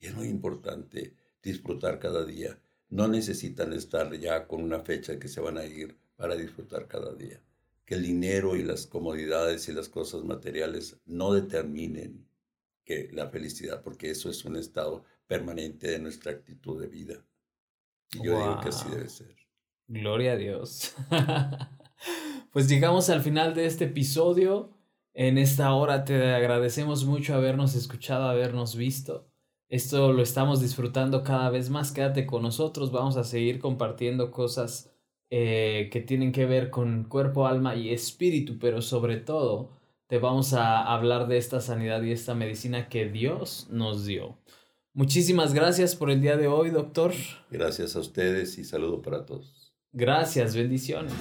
Y es muy importante disfrutar cada día. No necesitan estar ya con una fecha que se van a ir para disfrutar cada día. Que el dinero y las comodidades y las cosas materiales no determinen que la felicidad, porque eso es un estado permanente de nuestra actitud de vida. Y yo digo que así debe ser. Gloria a Dios. pues llegamos al final de este episodio. En esta hora te agradecemos mucho habernos escuchado, habernos visto. Esto lo estamos disfrutando cada vez más. Quédate con nosotros. Vamos a seguir compartiendo cosas eh, que tienen que ver con cuerpo, alma y espíritu, pero sobre todo te vamos a hablar de esta sanidad y esta medicina que Dios nos dio. Muchísimas gracias por el día de hoy, doctor. Gracias a ustedes y saludo para todos. Gracias, bendiciones.